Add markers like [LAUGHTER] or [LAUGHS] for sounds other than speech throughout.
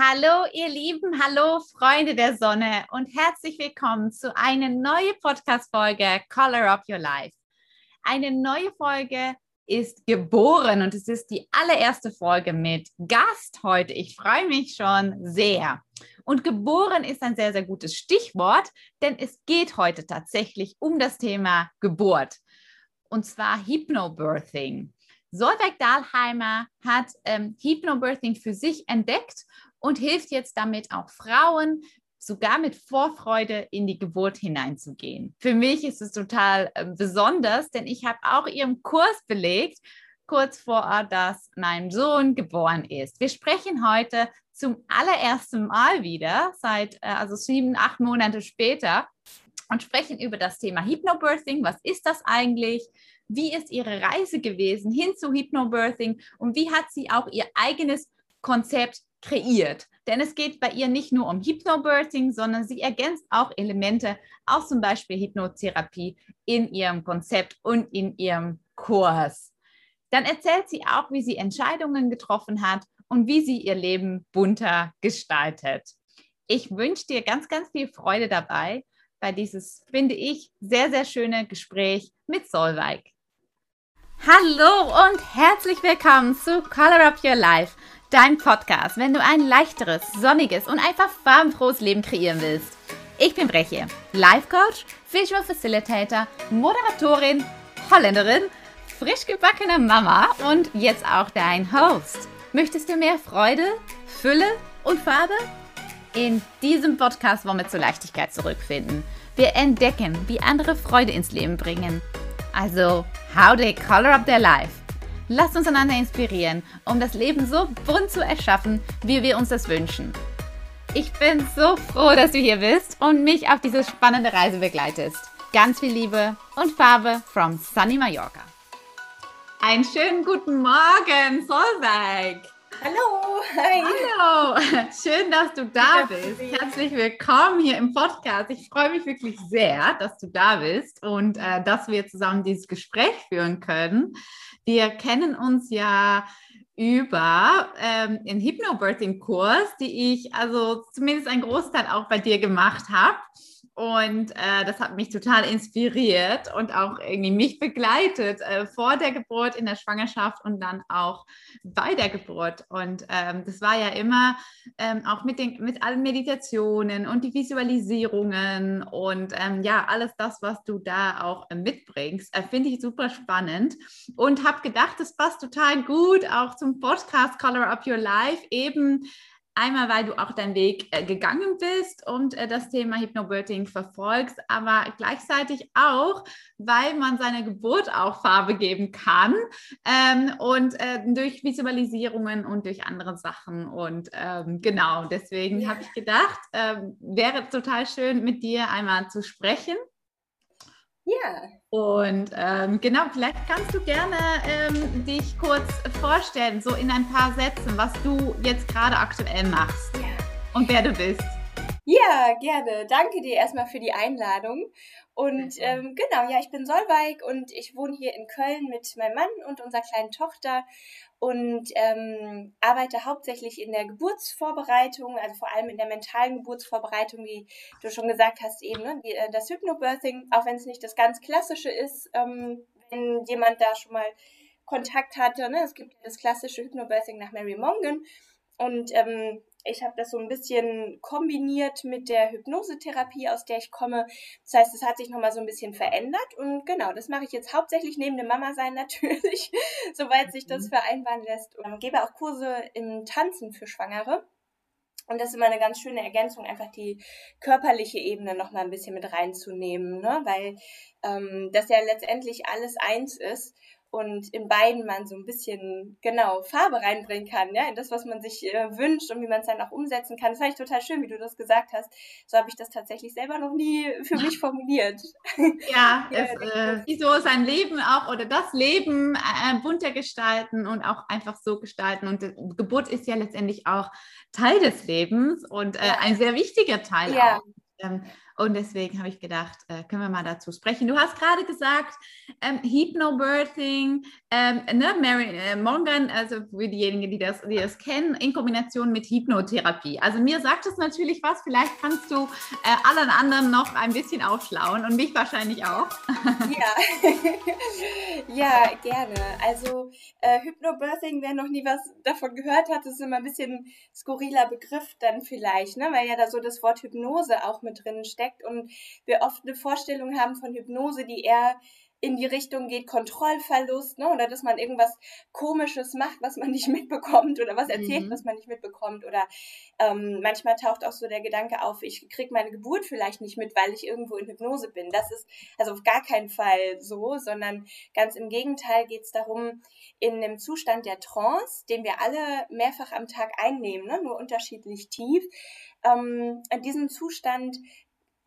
Hallo, ihr Lieben, hallo, Freunde der Sonne und herzlich willkommen zu einer neuen Podcast-Folge Color Up Your Life. Eine neue Folge ist geboren und es ist die allererste Folge mit Gast heute. Ich freue mich schon sehr. Und geboren ist ein sehr, sehr gutes Stichwort, denn es geht heute tatsächlich um das Thema Geburt und zwar Hypnobirthing. Solveig Dahlheimer hat ähm, Hypnobirthing für sich entdeckt und hilft jetzt damit auch Frauen, sogar mit Vorfreude in die Geburt hineinzugehen. Für mich ist es total äh, besonders, denn ich habe auch ihren Kurs belegt, kurz vor, dass mein Sohn geboren ist. Wir sprechen heute zum allerersten Mal wieder, seit äh, also sieben, acht Monate später, und sprechen über das Thema Hypnobirthing. Was ist das eigentlich? Wie ist ihre Reise gewesen hin zu Hypnobirthing und wie hat sie auch ihr eigenes Konzept kreiert. Denn es geht bei ihr nicht nur um Hypnobirthing, sondern sie ergänzt auch Elemente aus zum Beispiel Hypnotherapie in ihrem Konzept und in ihrem Kurs. Dann erzählt sie auch, wie sie Entscheidungen getroffen hat und wie sie ihr Leben bunter gestaltet. Ich wünsche dir ganz, ganz viel Freude dabei bei dieses, finde ich, sehr, sehr schöne Gespräch mit Solveig. Hallo und herzlich willkommen zu Color Up Your Life dein Podcast, wenn du ein leichteres, sonniges und einfach farbenfrohes Leben kreieren willst. Ich bin Breche, Life Coach, Visual Facilitator, Moderatorin, Holländerin, frisch gebackene Mama und jetzt auch dein Host. Möchtest du mehr Freude, Fülle und Farbe? In diesem Podcast wollen wir zur Leichtigkeit zurückfinden. Wir entdecken, wie andere Freude ins Leben bringen. Also, how they color up their life. Lasst uns einander inspirieren, um das Leben so bunt zu erschaffen, wie wir uns das wünschen. Ich bin so froh, dass du hier bist und mich auf diese spannende Reise begleitest. Ganz viel Liebe und Farbe from Sunny Mallorca. Einen schönen guten Morgen, Solveig. Hallo, hi. Hallo, schön, dass du da bist. Herzlich willkommen hier im Podcast. Ich freue mich wirklich sehr, dass du da bist und äh, dass wir zusammen dieses Gespräch führen können. Wir kennen uns ja über ähm, den Hypnobirthing-Kurs, die ich also zumindest einen Großteil auch bei dir gemacht habe. Und äh, das hat mich total inspiriert und auch irgendwie mich begleitet äh, vor der Geburt, in der Schwangerschaft und dann auch bei der Geburt. Und ähm, das war ja immer ähm, auch mit, den, mit allen Meditationen und die Visualisierungen und ähm, ja, alles das, was du da auch äh, mitbringst, äh, finde ich super spannend und habe gedacht, das passt total gut auch zum Podcast Color Up Your Life eben Einmal, weil du auch deinen Weg äh, gegangen bist und äh, das Thema Hypnobirthing verfolgst, aber gleichzeitig auch, weil man seiner Geburt auch Farbe geben kann ähm, und äh, durch Visualisierungen und durch andere Sachen. Und ähm, genau, deswegen ja. habe ich gedacht, ähm, wäre total schön, mit dir einmal zu sprechen. Ja. Und ähm, genau, vielleicht kannst du gerne ähm, dich kurz vorstellen, so in ein paar Sätzen, was du jetzt gerade aktuell machst ja. und wer du bist. Ja, gerne. Danke dir erstmal für die Einladung. Und ähm, genau, ja, ich bin Solveig und ich wohne hier in Köln mit meinem Mann und unserer kleinen Tochter und ähm, arbeite hauptsächlich in der Geburtsvorbereitung, also vor allem in der mentalen Geburtsvorbereitung, wie du schon gesagt hast, eben ne, äh, das Hypnobirthing, auch wenn es nicht das ganz klassische ist, ähm, wenn jemand da schon mal Kontakt hatte. Ne? Es gibt das klassische Hypnobirthing nach Mary Mongan und ähm, ich habe das so ein bisschen kombiniert mit der Hypnosetherapie, aus der ich komme. Das heißt, es hat sich nochmal so ein bisschen verändert. Und genau, das mache ich jetzt hauptsächlich neben dem Mama sein [LAUGHS] natürlich, soweit sich das mhm. vereinbaren lässt. Und gebe auch Kurse im Tanzen für Schwangere. Und das ist immer eine ganz schöne Ergänzung, einfach die körperliche Ebene nochmal ein bisschen mit reinzunehmen, ne? weil ähm, das ja letztendlich alles eins ist und in beiden man so ein bisschen genau Farbe reinbringen kann, ja, in das, was man sich äh, wünscht und wie man es dann auch umsetzen kann. Das fand ich total schön, wie du das gesagt hast. So habe ich das tatsächlich selber noch nie für mich [LAUGHS] formuliert. Ja, [LAUGHS] ja es, äh, wie so sein Leben auch oder das Leben äh, bunter gestalten und auch einfach so gestalten. Und äh, Geburt ist ja letztendlich auch Teil des Lebens und äh, ein sehr wichtiger Teil ja. auch. Ähm, Und deswegen habe ich gedacht, äh, können wir mal dazu sprechen. Du hast gerade gesagt, ähm, Hypnobirthing, ähm, ne, Mary äh, Morgan, also für diejenigen, die das, die das kennen, in Kombination mit Hypnotherapie. Also mir sagt es natürlich was, vielleicht kannst du äh, allen anderen noch ein bisschen aufschlauen und mich wahrscheinlich auch. [LAUGHS] Ja, [LAUGHS] ja gerne. Also äh, Hypnobirthing, wer noch nie was davon gehört hat, ist immer ein bisschen skurriler Begriff dann vielleicht, ne? weil ja da so das Wort Hypnose auch mit drin steckt und wir oft eine Vorstellung haben von Hypnose, die eher in die Richtung geht, Kontrollverlust, ne? oder dass man irgendwas Komisches macht, was man [LAUGHS] nicht mitbekommt oder was erzählt, mhm. was man nicht mitbekommt. Oder ähm, manchmal taucht auch so der Gedanke auf, ich kriege meine Geburt vielleicht nicht mit, weil ich irgendwo in Hypnose bin. Das ist also auf gar keinen Fall so, sondern ganz im Gegenteil geht es darum, in einem Zustand der Trance, den wir alle mehrfach am Tag einnehmen, ne? nur unterschiedlich tief, ähm, in diesem Zustand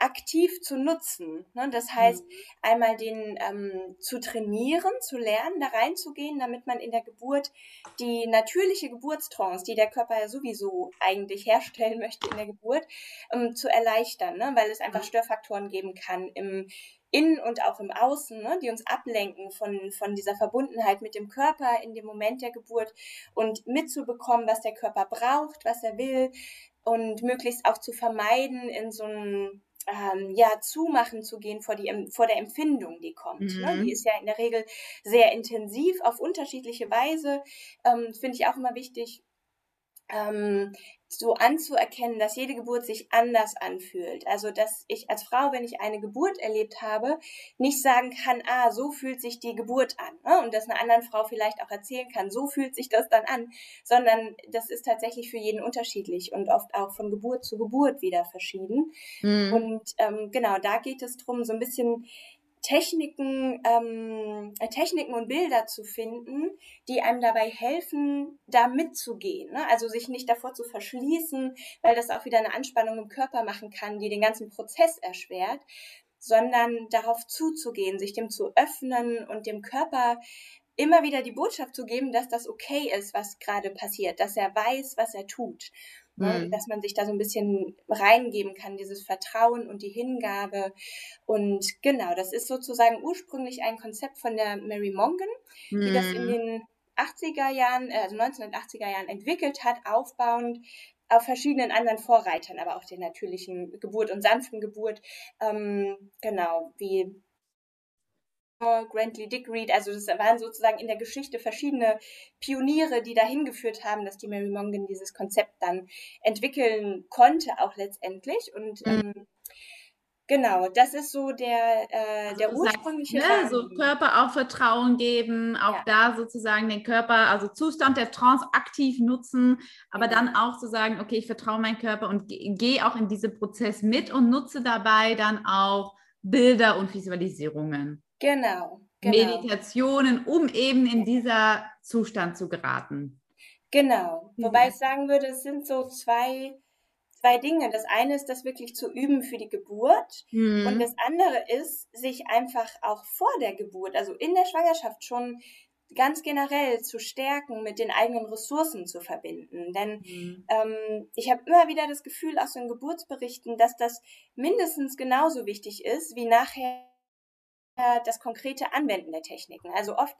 aktiv zu nutzen. Ne? Das heißt, mhm. einmal den ähm, zu trainieren, zu lernen, da reinzugehen, damit man in der Geburt die natürliche Geburtstrance, die der Körper ja sowieso eigentlich herstellen [LAUGHS] möchte in der Geburt, ähm, zu erleichtern, ne? weil es einfach mhm. Störfaktoren geben kann im Innen und auch im Außen, ne, die uns ablenken von, von dieser Verbundenheit mit dem Körper in dem Moment der Geburt und mitzubekommen, was der Körper braucht, was er will und möglichst auch zu vermeiden, in so ein ähm, ja, zumachen zu gehen vor, die, vor der Empfindung, die kommt. Mhm. Ne? Die ist ja in der Regel sehr intensiv auf unterschiedliche Weise. Ähm, Finde ich auch immer wichtig, ähm, so anzuerkennen, dass jede Geburt sich anders anfühlt. Also, dass ich als Frau, wenn ich eine Geburt erlebt habe, nicht sagen kann, ah, so fühlt sich die Geburt an. Ne? Und das einer anderen Frau vielleicht auch erzählen kann, so fühlt sich das dann an, sondern das ist tatsächlich für jeden unterschiedlich und oft auch von Geburt zu Geburt wieder verschieden. Mhm. Und ähm, genau, da geht es darum, so ein bisschen Techniken, ähm, äh, Techniken und Bilder zu finden, die einem dabei helfen, da mitzugehen. Ne? Also sich nicht davor zu verschließen, weil das auch wieder eine Anspannung im Körper machen kann, die den ganzen Prozess erschwert, sondern darauf zuzugehen, sich dem zu öffnen und dem Körper immer wieder die Botschaft zu geben, dass das okay ist, was gerade passiert, dass er weiß, was er tut. Ne? Mhm. Dass man sich da so ein bisschen reingeben kann, dieses Vertrauen und die Hingabe. Und genau, das ist sozusagen ursprünglich ein Konzept von der Mary Mongan, mhm. die das in mhm. den 80er Jahren, äh, also 1980er Jahren entwickelt hat, aufbauend auf verschiedenen anderen Vorreitern, aber auch der natürlichen Geburt und sanften Geburt, ähm, genau, wie Grantley Dickreed, also das waren sozusagen in der Geschichte verschiedene Pioniere, die dahin geführt haben, dass die Mary Mongan dieses Konzept dann entwickeln konnte, auch letztendlich. Und mhm. ähm, Genau, das ist so der, äh, also der ursprüngliche ne, So Körper auch Vertrauen geben, auch ja. da sozusagen den Körper, also Zustand der Trance aktiv nutzen, aber genau. dann auch zu sagen, okay, ich vertraue meinen Körper und gehe auch in diesen Prozess mit und nutze dabei dann auch Bilder und Visualisierungen. Genau, genau. Meditationen, um eben in dieser Zustand zu geraten. Genau. Wobei ich sagen würde, es sind so zwei, zwei Dinge. Das eine ist, das wirklich zu üben für die Geburt. Mhm. Und das andere ist, sich einfach auch vor der Geburt, also in der Schwangerschaft schon ganz generell zu stärken, mit den eigenen Ressourcen zu verbinden. Denn mhm. ähm, ich habe immer wieder das Gefühl aus den Geburtsberichten, dass das mindestens genauso wichtig ist, wie nachher das konkrete Anwenden der Techniken. Also oft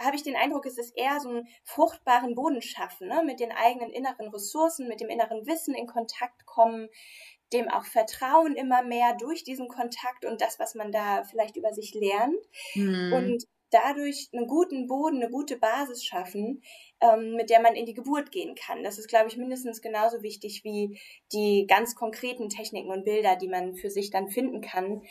habe ich den Eindruck, es ist eher so einen fruchtbaren Boden schaffen, ne? mit den eigenen inneren Ressourcen, mit dem inneren Wissen in Kontakt kommen, dem auch Vertrauen immer mehr durch diesen Kontakt und das, was man da vielleicht über sich lernt. Mhm. Und dadurch einen guten Boden, eine gute Basis schaffen, ähm, mit der man in die Geburt gehen kann. Das ist, glaube ich, mindestens genauso wichtig wie die ganz konkreten Techniken und Bilder, die man für sich dann finden kann,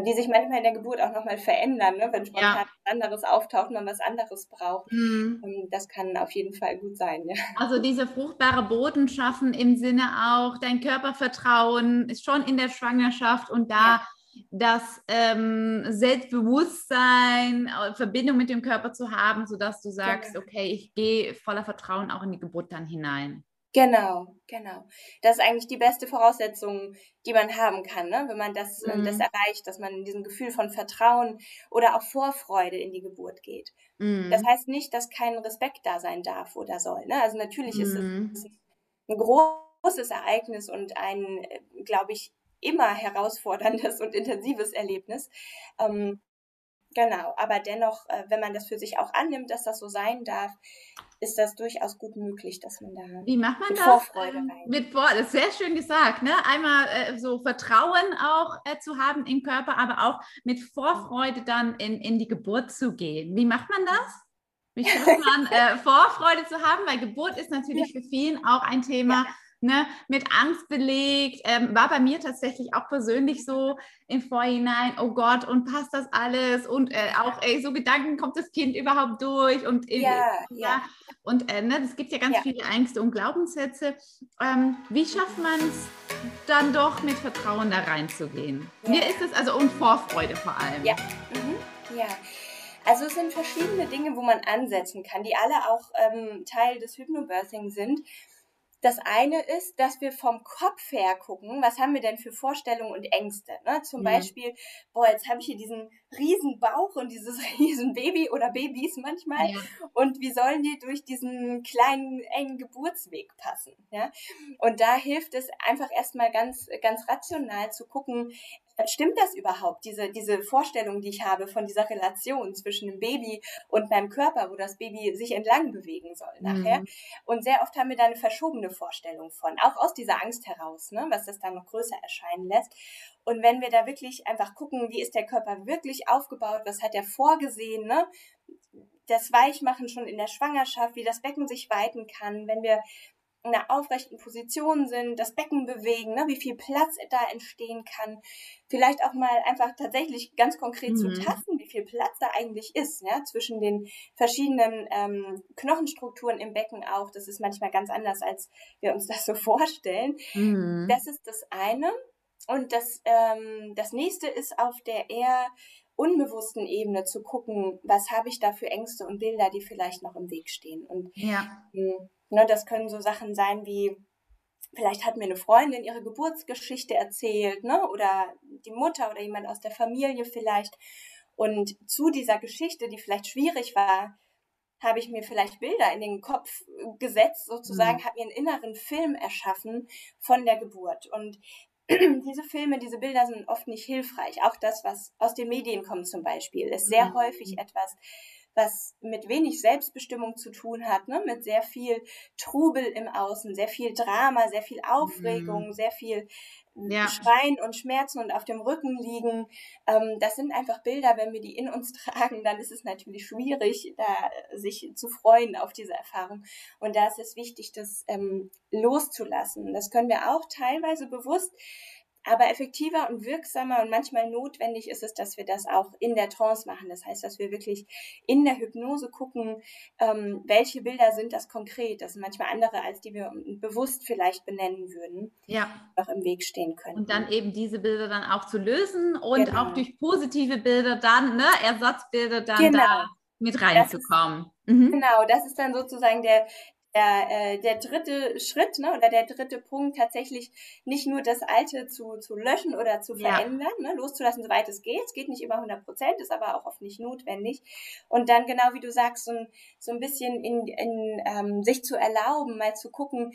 die sich manchmal in der Geburt auch nochmal verändern, ne? wenn spontan ja. was anderes auftaucht, man was anderes braucht. Mhm. Ähm, das kann auf jeden Fall gut sein. Ja. Also diese fruchtbare Boden schaffen im Sinne auch, dein Körpervertrauen ist schon in der Schwangerschaft und da ja. das ähm, Selbstbewusstsein, äh, Verbindung mit dem Körper zu haben, sodass du sagst, genau. okay, ich gehe voller Vertrauen auch in die Geburt dann hinein. Genau, genau. Das ist eigentlich die beste Voraussetzung, die man haben kann, ne? wenn man das, äh, mhm. das erreicht, dass man in diesem Gefühl von Vertrauen oder auch Vorfreude in die Geburt geht. Mhm. Das heißt nicht, dass kein Respekt da sein darf oder soll. Ne? Also natürlich mhm. ist es ein großes Ereignis und ein, äh, glaube ich, immer herausforderndes und intensives Erlebnis. Ähm, genau, aber dennoch, äh, wenn man das für sich auch annimmt, dass das so sein darf, ist das durchaus gut möglich, dass man da Wie macht man mit das? Vorfreude ähm, rein. Mit Vor das ist sehr schön gesagt, ne? Einmal äh, so Vertrauen auch äh, zu haben im Körper, aber auch mit Vorfreude dann in, in die Geburt zu gehen. Wie macht man das? Wie schafft man [LAUGHS] äh, Vorfreude zu haben? Weil Geburt ist natürlich für vielen auch ein Thema. Ja ne, mit Angst belegt. Ähm, war bei mir tatsächlich auch persönlich so im Vorhinein, oh Gott, und passt das alles? Und äh, auch ey, so Gedanken, kommt das Kind überhaupt durch? Und, äh, ja, ja. und äh, ne, es gibt ja ganz ja. viele Ängste und Glaubenssätze. Ähm, wie schafft man es dann doch mit Vertrauen da reinzugehen? Ja. Mir ist es also und Vorfreude vor allem. Ja, mhm. ja. Also es sind verschiedene Dinge, wo man ansetzen kann, die alle auch ähm, Teil des Hypnobirthing sind. Das eine ist, dass wir vom Kopf her gucken, was haben wir denn für Vorstellungen und Ängste. Ne? Zum mhm. Beispiel, boah, jetzt habe ich hier diesen riesen Bauch und dieses [LAUGHS] riesen Baby oder Babys manchmal. Ja. Und wie sollen die durch diesen kleinen, engen Geburtsweg passen? Ja? Und da hilft es einfach erstmal ganz, ganz rational zu gucken, stimmt das überhaupt, diese, diese Vorstellung, die ich habe von dieser Relation zwischen dem Baby und meinem Körper, wo das Baby sich entlang bewegen soll nachher. Mhm. Und sehr oft haben wir da eine verschobene Vorstellung von, auch aus dieser Angst heraus, ne, was das dann noch größer erscheinen lässt. Und wenn wir da wirklich einfach gucken, wie ist der Körper wirklich aufgebaut, was hat er vorgesehen, ne? das Weichmachen schon in der Schwangerschaft, wie das Becken sich weiten kann, wenn wir in einer aufrechten Position sind, das Becken bewegen, ne, wie viel Platz da entstehen kann. Vielleicht auch mal einfach tatsächlich ganz konkret mhm. zu tasten, wie viel Platz da eigentlich ist, ja, zwischen den verschiedenen ähm, Knochenstrukturen im Becken auch. Das ist manchmal ganz anders, als wir uns das so vorstellen. Mhm. Das ist das eine. Und das, ähm, das nächste ist auf der eher unbewussten Ebene zu gucken, was habe ich da für Ängste und Bilder, die vielleicht noch im Weg stehen. Und ja. Mh, hm, Ne, das können so Sachen sein wie, vielleicht hat mir eine Freundin ihre Geburtsgeschichte erzählt, ne? oder die Mutter oder jemand aus der Familie vielleicht. Und zu dieser Geschichte, die vielleicht schwierig war, habe ich mir vielleicht Bilder in den Kopf gesetzt, sozusagen, mhm. habe mir einen inneren Film erschaffen von der Geburt. Und [CLEARS THROAT] diese Filme, diese Bilder sind oft nicht hilfreich. Auch das, was aus den Medien kommt zum Beispiel, ist sehr mhm. häufig etwas, was mit wenig Selbstbestimmung zu tun hat, ne? mit sehr viel Trubel im Außen, sehr viel Drama, sehr viel Aufregung, mhm. sehr viel ja. Schreien und Schmerzen und auf dem Rücken liegen. Ähm, das sind einfach Bilder, wenn wir die in uns [LAUGHS] tragen, dann ist es natürlich schwierig, da sich zu freuen auf diese Erfahrung. Und da ist es wichtig, das ähm, loszulassen. Das können wir auch teilweise bewusst aber effektiver und wirksamer und manchmal notwendig ist es, dass wir das auch in der Trance machen. Das heißt, dass wir wirklich in der Hypnose gucken, ähm, welche Bilder sind das konkret. Das sind manchmal andere, als die wir bewusst vielleicht benennen würden, ja. noch im Weg stehen können. Und dann eben diese Bilder dann auch zu lösen und genau. auch durch positive Bilder dann, ne, Ersatzbilder dann genau. da mit reinzukommen. Mhm. Genau, das ist dann sozusagen der, der, äh, der dritte Schritt ne, oder der dritte Punkt tatsächlich nicht nur das Alte zu, zu löschen oder zu verändern, ja. ne, loszulassen, soweit es geht. Es geht nicht immer 100 Prozent, ist aber auch oft nicht notwendig. Und dann genau wie du sagst, so ein, so ein bisschen in, in ähm, sich zu erlauben, mal zu gucken,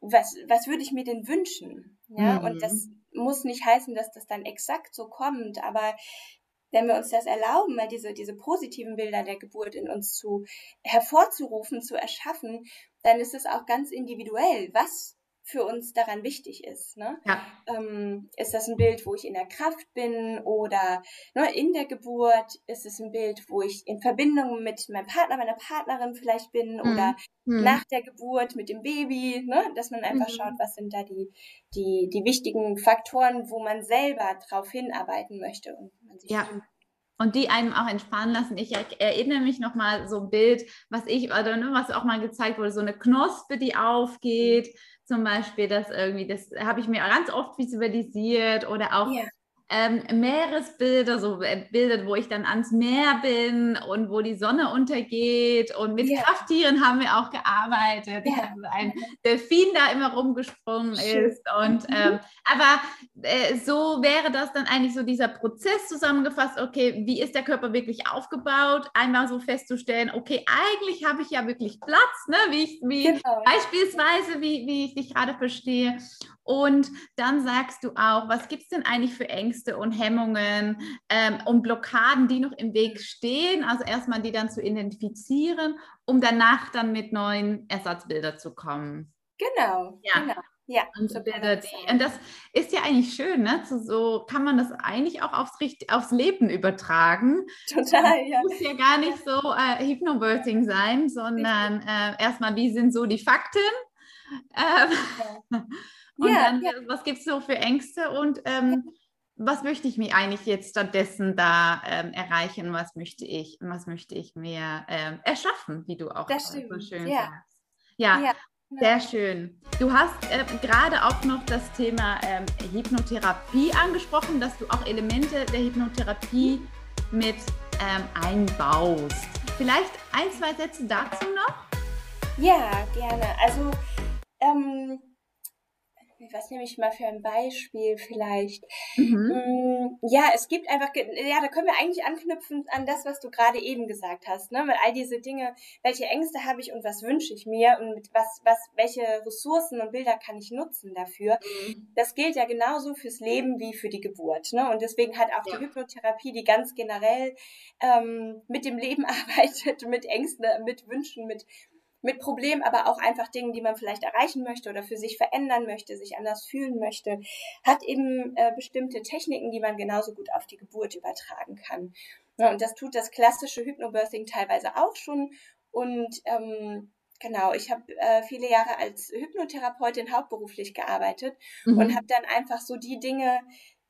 was, was würde ich mir denn wünschen? Ja, mhm. und das muss nicht heißen, dass das dann exakt so kommt, aber wenn wir uns das erlauben, mal diese, diese positiven Bilder der Geburt in uns zu hervorzurufen, zu erschaffen, dann ist es auch ganz individuell, was für uns daran wichtig ist. Ne? Ja. Ähm, ist das ein Bild, wo ich in der Kraft bin oder ne, in der Geburt? Ist es ein Bild, wo ich in Verbindung mit meinem Partner, meiner Partnerin vielleicht bin mhm. oder mhm. nach der Geburt mit dem Baby? Ne? Dass man einfach mhm. schaut, was sind da die, die, die wichtigen Faktoren, wo man selber drauf hinarbeiten möchte und man sich ja und die einem auch entspannen lassen. Ich erinnere mich noch mal so ein Bild, was ich oder ne, was auch mal gezeigt wurde, so eine Knospe, die aufgeht, zum Beispiel, das irgendwie, das habe ich mir ganz oft visualisiert oder auch ja ähm, Meeresbilder, so äh, Bilder, wo ich dann ans Meer bin und wo die Sonne untergeht. Und mit yeah. Krafttieren haben wir auch gearbeitet. Yeah. Also ein Delfin da immer rumgesprungen Schön. ist. Und mhm. ähm, aber äh, so wäre das dann eigentlich so dieser Prozess zusammengefasst. Okay, wie ist der Körper wirklich aufgebaut? Einmal so festzustellen, okay, eigentlich habe ich ja wirklich Platz, ne? wie, ich, wie genau. beispielsweise, wie, wie ich dich gerade verstehe. Und dann sagst du auch, was gibt es denn eigentlich für Ängste und Hemmungen ähm, und Blockaden, die noch im Weg stehen? Also erstmal die dann zu identifizieren, um danach dann mit neuen Ersatzbildern zu kommen. Genau, ja. genau. Ja, und, so Bilder, die, und das ist ja eigentlich schön, ne? So, so kann man das eigentlich auch aufs, aufs Leben übertragen. Total, ja. muss ja gar nicht so äh, Hypnobirthing sein, sondern äh, erstmal, wie sind so die Fakten? Ähm, ja. [LAUGHS] und ja, dann, ja. was gibt es so für Ängste und ähm, was möchte ich mir eigentlich jetzt stattdessen da ähm, erreichen? Was möchte ich, was möchte ich mir ähm, erschaffen, wie du auch so schön sagst. Ja, ja. Sehr schön. Du hast äh, gerade auch noch das Thema ähm, Hypnotherapie angesprochen, dass du auch Elemente der Hypnotherapie mit ähm, einbaust. Vielleicht ein, zwei Sätze dazu noch? Ja, gerne. Also ähm, was nehme ich mal für ein Beispiel vielleicht? Mhm. Mm, ja, es gibt einfach, ja, da können wir eigentlich anknüpfen an das, was du gerade eben gesagt hast, ne? Mit all diese Dinge, welche Ängste habe ich und was wünsche ich mir und mit was, was, welche Ressourcen und Bilder kann ich nutzen dafür? Mhm. Das gilt ja genauso fürs Leben wie für die Geburt, ne? Und deswegen hat auch ja. die Hypnotherapie, die ganz generell ähm, mit dem Leben [LAUGHS] arbeitet, mit Ängsten, mit Wünschen, mit mit Problemen, aber auch einfach Dingen, die man vielleicht erreichen möchte oder für sich verändern möchte, sich anders fühlen möchte, hat eben äh, bestimmte Techniken, die man genauso gut auf die Geburt übertragen kann. Ja, und das tut das klassische Hypnobirthing teilweise auch schon. Und ähm, genau, ich habe äh, viele Jahre als Hypnotherapeutin hauptberuflich gearbeitet mhm. und habe dann einfach so die Dinge,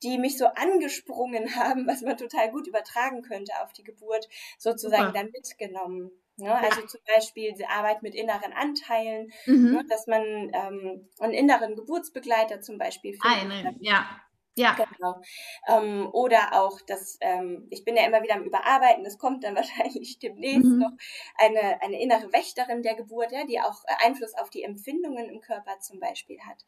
die mich so angesprungen [LAUGHS] haben, was man total gut übertragen könnte auf die Geburt, sozusagen Super. dann mitgenommen. Ne? Also zum Beispiel die Arbeit mit inneren Anteilen, mhm. ne? dass man ähm, einen inneren Geburtsbegleiter zum Beispiel findet. Eine, ja. Ja. Genau. Ähm, oder auch das, ähm, ich bin ja immer wieder am Überarbeiten, das kommt dann [LAUGHS] wahrscheinlich demnächst mhm. noch, eine, eine innere Wächterin der Geburt, ja, die auch Einfluss auf die Empfindungen im Körper zum Beispiel hat.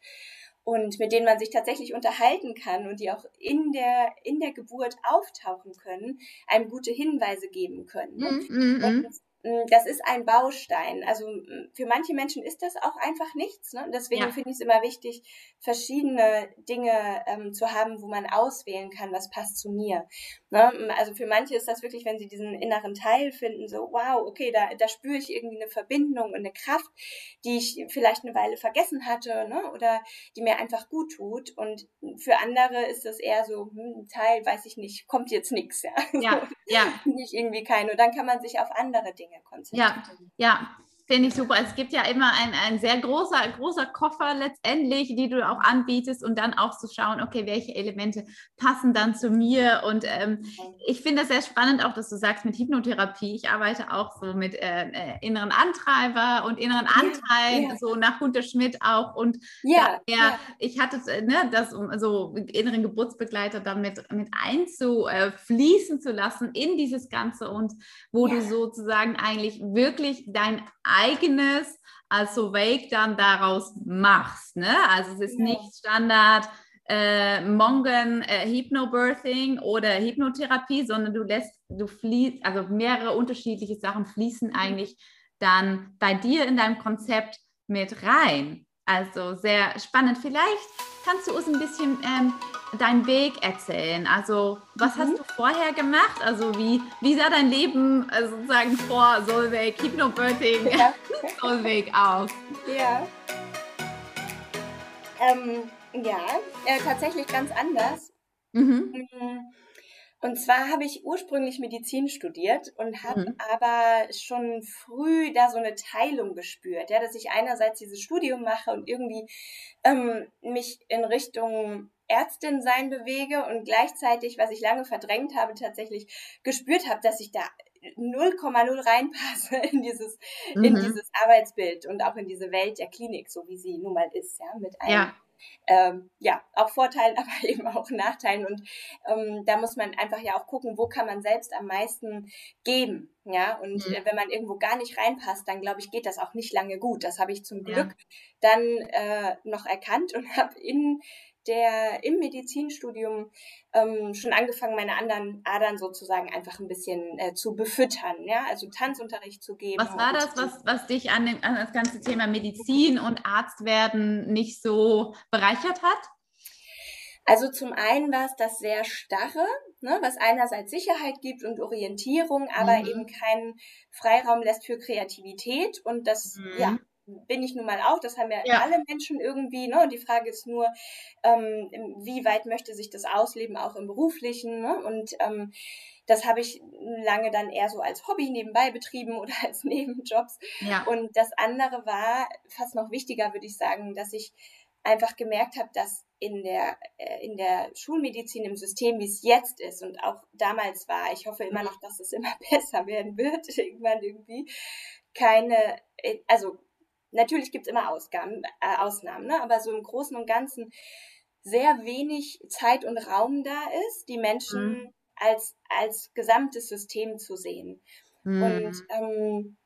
Und mit denen man sich tatsächlich unterhalten kann und die auch in der, in der Geburt auftauchen können, einem gute Hinweise geben können. Ne? Mhm. Und hm, das ist ein Baustein. Also hm, für manche Menschen ist das auch einfach nichts. Ne? Deswegen ja. finde ich es immer wichtig, verschiedene Dinge ähm, zu haben, wo man auswählen kann, was passt zu mir. Ne? Hm, also für manche ist das wirklich, wenn sie diesen inneren Teil finden, so, wow, okay, da, da spüre ich irgendwie eine Verbindung und eine Kraft, die ich vielleicht eine Weile vergessen hatte ne? oder die mir einfach gut tut. Und für andere ist das eher so, hm, Teil, weiß ich nicht, kommt jetzt nichts. Ja, ja. [LAUGHS] ja. nicht irgendwie kein. Und dann kann man sich auf andere Dinge Dinge konzentrieren. Ja, ja. Finde ich super. Es gibt ja immer ein, ein sehr großer, großer Koffer letztendlich, die du auch anbietest und dann auch zu schauen, okay, welche Elemente passen dann zu mir. Und ähm, ich finde das sehr spannend auch, dass du sagst mit Hypnotherapie. Ich arbeite auch so mit äh, äh inneren Antreiber und inneren Anteilen, ja, ja. so nach Gunter Schmidt auch. Und ja, ja. ich hatte ne, das, um so inneren Geburtsbegleiter dann mit, mit einzufließen zu lassen in dieses Ganze und wo du sozusagen eigentlich wirklich dein eigenes also Wake dann daraus machst. Ne? Also es ist nicht Standard äh, Mongen äh, Hypnobirthing oder Hypnotherapie, sondern du lässt, du fließt, also mehrere unterschiedliche Sachen fließen mhm. eigentlich dann bei dir in deinem Konzept mit rein. Also sehr spannend. Vielleicht kannst du uns ein bisschen ähm, deinen Weg erzählen. Also, was mhm. hast du vorher gemacht? Also, wie, wie sah dein Leben äh, sozusagen vor Solveig, Hypnobirthing, ja. [LAUGHS] Solveig aus? Ja. Ähm, ja, äh, tatsächlich ganz anders. Mhm. Mm, und zwar habe ich ursprünglich Medizin studiert und habe mhm. aber schon früh da so eine Teilung gespürt, ja, dass ich einerseits dieses Studium mache und irgendwie ähm, mich in Richtung Ärztin sein bewege und gleichzeitig, was ich lange verdrängt habe, tatsächlich gespürt habe, dass ich da 0,0 reinpasse in dieses, mhm. in dieses Arbeitsbild und auch in diese Welt der Klinik, so wie sie nun mal ist, ja, mit einem ja ähm, ja, auch Vorteilen, [LAUGHS] aber eben auch Nachteilen. Und ähm, da muss man einfach ja auch gucken, wo kann man selbst am meisten geben. Ja, und mhm. wenn man irgendwo gar nicht reinpasst, dann glaube ich, geht das auch nicht lange gut. Das habe ich zum Glück ja. dann äh, noch erkannt und [LAUGHS] habe in der im Medizinstudium ähm, schon angefangen, meine anderen Adern sozusagen einfach ein bisschen äh, zu befüttern, ja, also Tanzunterricht zu geben. Was war das, was, was dich an, dem, an das ganze Thema Medizin und Arztwerden nicht so bereichert hat? Also zum einen war es das sehr starre, ne, was einerseits Sicherheit gibt und Orientierung, aber mhm. eben keinen Freiraum lässt für Kreativität und das mhm. ja bin ich nun mal auch, das haben ja, ja, alle Menschen irgendwie, ne? Und die Frage ist nur, ähm, wie weit möchte sich das ausleben, auch im beruflichen, ne? Und ähm, das habe ich lange dann eher so als Hobby nebenbei betrieben [LAUGHS] oder als Nebenjobs. Ja. Und das andere war fast noch wichtiger, würde ich sagen, dass ich einfach gemerkt habe, dass in der, äh, in der Schulmedizin im System, wie es jetzt ist und auch damals war, ich hoffe immer noch, dass es immer [LAUGHS] besser werden wird, irgendwann irgendwie, keine, äh, also Natürlich gibt es immer Ausgaben, äh, Ausnahmen, ne? aber so im Großen und Ganzen sehr wenig Zeit und Raum da ist, die Menschen mhm. als, als gesamtes System zu sehen. Mhm. Und ähm,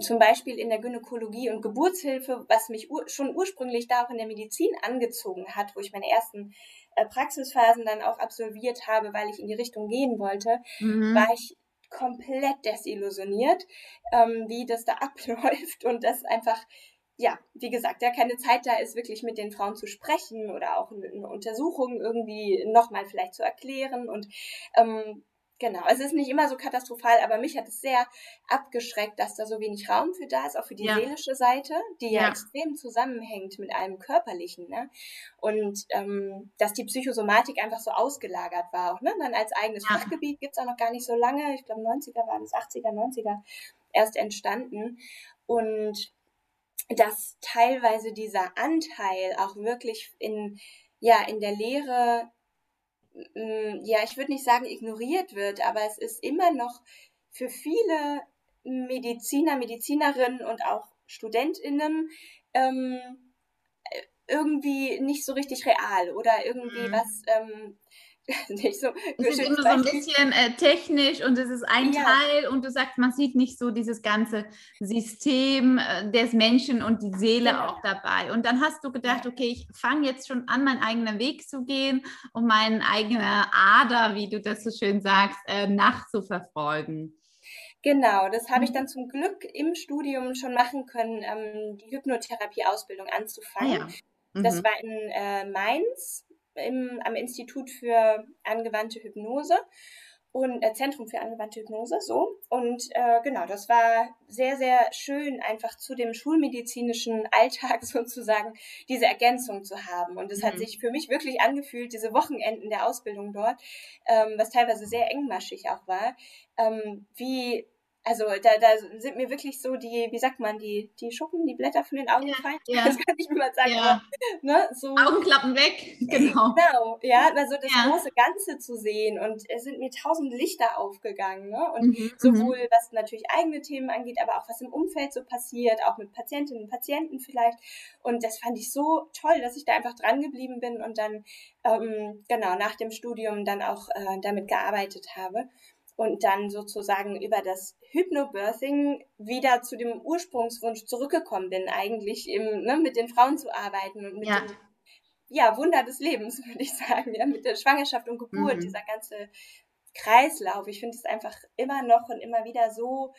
zum Beispiel in der Gynäkologie und Geburtshilfe, was mich ur schon ursprünglich da auch in der Medizin angezogen hat, wo ich meine ersten äh, Praxisphasen dann auch absolviert habe, weil ich in die Richtung gehen wollte, mhm. war ich komplett desillusioniert, ähm, wie das da [LAUGHS] abläuft und das einfach, ja, wie gesagt, ja keine Zeit da ist, wirklich mit den Frauen zu sprechen oder auch eine Untersuchung irgendwie nochmal vielleicht zu erklären und ähm, Genau, es ist nicht immer so katastrophal, aber mich hat es sehr abgeschreckt, dass da so wenig Raum für da ist, auch für die ja. seelische Seite, die ja. ja. extrem zusammenhängt mit einem körperlichen. Ne? Und ähm, dass die Psychosomatik einfach so ausgelagert war. Auch, ne? Dann als eigenes ja. Fachgebiet gibt's auch noch gar nicht so lange. Ich glaube, 90er waren es, 80er, 90er erst entstanden. Und dass teilweise dieser Anteil auch wirklich in, ja, in der Lehre ja, ich würde nicht sagen ignoriert wird, aber es ist immer noch für viele Mediziner, Medizinerinnen und auch StudentInnen ähm, äh, irgendwie nicht so richtig real oder irgendwie mhm. was ähm, [LAUGHS] nicht so. Es ist immer so ein bisschen äh, technisch und es ist ein ja. Teil und du sagst, man sieht nicht so dieses ganze System äh, des Menschen und die Seele genau. auch dabei. Und dann hast du gedacht, okay, ich fange jetzt schon an, meinen eigenen Weg zu gehen und meinen eigenen Ader, wie du das so schön sagst, äh, nachzuverfolgen. Genau, das habe ich mhm. dann zum Glück im Studium schon machen können, ähm, die Hypnotherapie-Ausbildung anzufangen. Ah, ja. mhm. Das war in äh, Mainz im, am Institut für angewandte Hypnose und äh, Zentrum für angewandte Hypnose, so. Und äh, genau, das war sehr, sehr schön, einfach zu dem schulmedizinischen [LAUGHS] Alltag sozusagen diese Ergänzung zu haben. Und es mhm. hat sich für mich wirklich angefühlt, diese Wochenenden der Ausbildung dort, ähm, was teilweise sehr engmaschig auch war, ähm, wie also da, da sind mir wirklich so die, wie sagt man, die, die Schuppen, die Blätter von den Augen ja, gefallen. Ja. Das kann ich mir mal sagen. Ja. Aber, ne, so, Augenklappen weg, genau. Genau, ja, also das ja. große Ganze zu sehen und es sind mir tausend Lichter aufgegangen. Ne? Und mhm, sowohl mhm. was natürlich eigene Themen angeht, aber auch was im Umfeld so passiert, auch mit Patientinnen und Patienten vielleicht. Und das fand ich so toll, dass ich da einfach dran geblieben bin und dann ähm, genau nach dem Studium dann auch äh, damit gearbeitet habe und dann sozusagen über das Hypnobirthing wieder zu dem Ursprungswunsch zurückgekommen bin, eigentlich im, ne, mit den Frauen zu arbeiten und mit ja. dem ja, Wunder des Lebens, [LAUGHS] würde ich sagen, ja, mit der Schwangerschaft und Geburt, mhm. dieser ganze Kreislauf. Ich finde es einfach immer noch und immer wieder so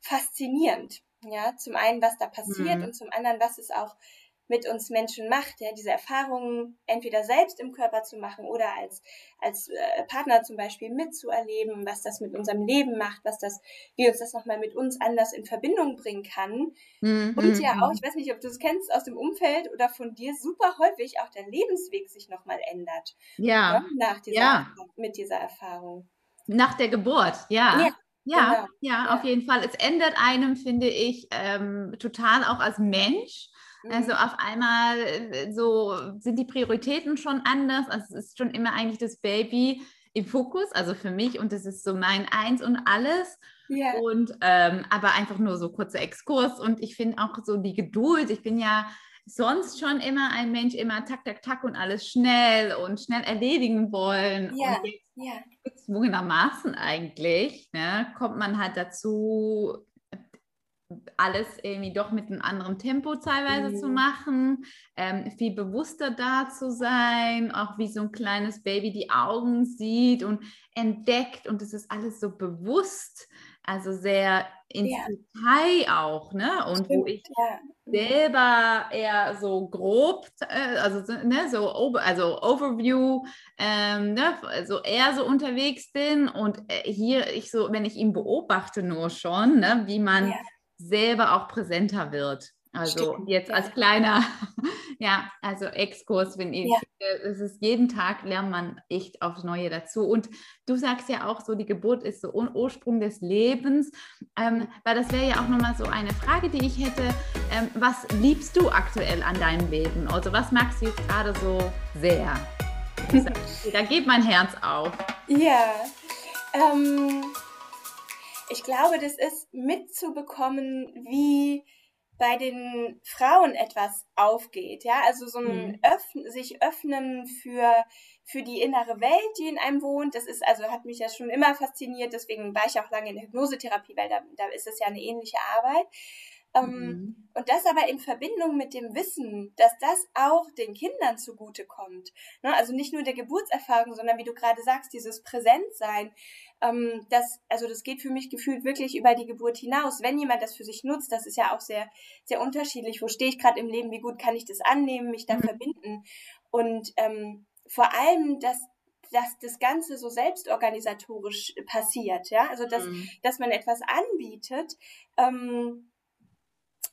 faszinierend. Ja, zum einen, was da passiert mhm. und zum anderen, was es auch mit uns Menschen macht, ja, diese Erfahrungen entweder selbst im Körper zu machen oder als, als äh, Partner zum Beispiel mitzuerleben, was das mit unserem Leben macht, was das, wie uns das nochmal mit uns anders in Verbindung bringen kann. Mhm. Und ja auch, ich weiß nicht, ob du es kennst aus dem Umfeld oder von dir, super häufig auch der Lebensweg sich nochmal ändert. Ja. Ne, nach dieser, ja. mit dieser Erfahrung. Nach der Geburt, ja. ja. Ja, genau. ja, auf jeden Fall. Es ändert einem, finde ich, ähm, total auch als Mensch. Also mhm. auf einmal äh, so sind die Prioritäten schon anders. Also es ist schon immer eigentlich das Baby im Fokus, also für mich und das ist so mein Eins und alles. Yeah. Und ähm, aber einfach nur so kurzer Exkurs und ich finde auch so die Geduld. Ich bin ja sonst schon immer ein Mensch, immer tak, tak, tak und alles schnell und schnell erledigen wollen. Ja, und jetzt, ja. gezwungenermaßen eigentlich, ne, kommt man halt dazu, alles irgendwie doch mit einem anderen Tempo teilweise mhm. zu machen, ähm, viel bewusster da zu sein, auch wie so ein kleines Baby die Augen sieht und entdeckt und es ist alles so bewusst, also sehr ins ja. Detail auch, ne? Und Stimmt, wo ich ja. Mhm. selber eher so grob, äh, also ne, so also Overview, ähm, ne, also eher so unterwegs bin und äh, hier ich so, wenn ich ihn beobachte nur schon, ne, wie man ja selber auch präsenter wird. Also Stimmt, jetzt als kleiner, [LAUGHS] ja, also Exkurs, wenn ich, ja. es ist jeden Tag lernt man echt aufs Neue dazu. Und du sagst ja auch so, die Geburt ist so Ursprung des Lebens, ähm, weil das wäre ja auch nochmal so eine Frage, die ich hätte. Ähm, was liebst du aktuell an deinem Leben? Also was magst du jetzt gerade so sehr? [LAUGHS] da geht mein Herz auf. Ja, ähm, ich glaube, das ist mitzubekommen, wie bei den Frauen etwas aufgeht, ja, also so ein mhm. Öffn sich öffnen für für die innere Welt, die in einem wohnt. Das ist also hat mich ja schon immer fasziniert. Deswegen war ich auch lange in der Hypnosetherapie, weil da, da ist es ja eine ähnliche Arbeit. Ähm, mhm. Und das aber in Verbindung mit dem Wissen, dass das auch den Kindern zugutekommt. Ne? Also nicht nur der Geburtserfahrung, sondern wie du gerade sagst, dieses Präsentsein. Ähm, das, also das geht für mich gefühlt wirklich über die Geburt hinaus. Wenn jemand das für sich nutzt, das ist ja auch sehr, sehr unterschiedlich. Wo stehe ich gerade im Leben? Wie gut kann ich das annehmen, mich da mhm. verbinden? Und ähm, vor allem, dass dass das Ganze so selbstorganisatorisch passiert, ja, also dass, mhm. dass man etwas anbietet, ähm,